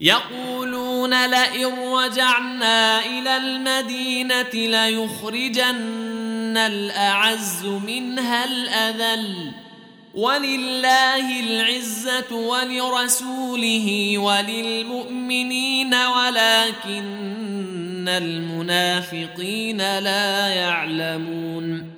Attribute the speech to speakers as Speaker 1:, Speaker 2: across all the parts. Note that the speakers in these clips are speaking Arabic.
Speaker 1: يقولون لئن رجعنا إلى المدينة ليخرجن الأعز منها الأذل. ولله العزة ولرسوله وللمؤمنين ولكن المنافقين لا يعلمون.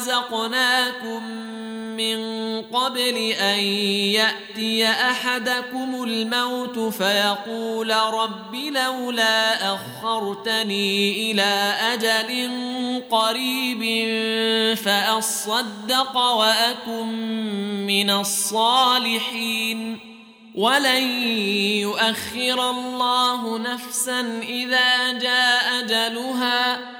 Speaker 1: رزقناكم من قبل أن يأتي أحدكم الموت فيقول رب لولا أخرتني إلى أجل قريب فأصدق وأكن من الصالحين. ولن يؤخر الله نفسا إذا جاء أجلها.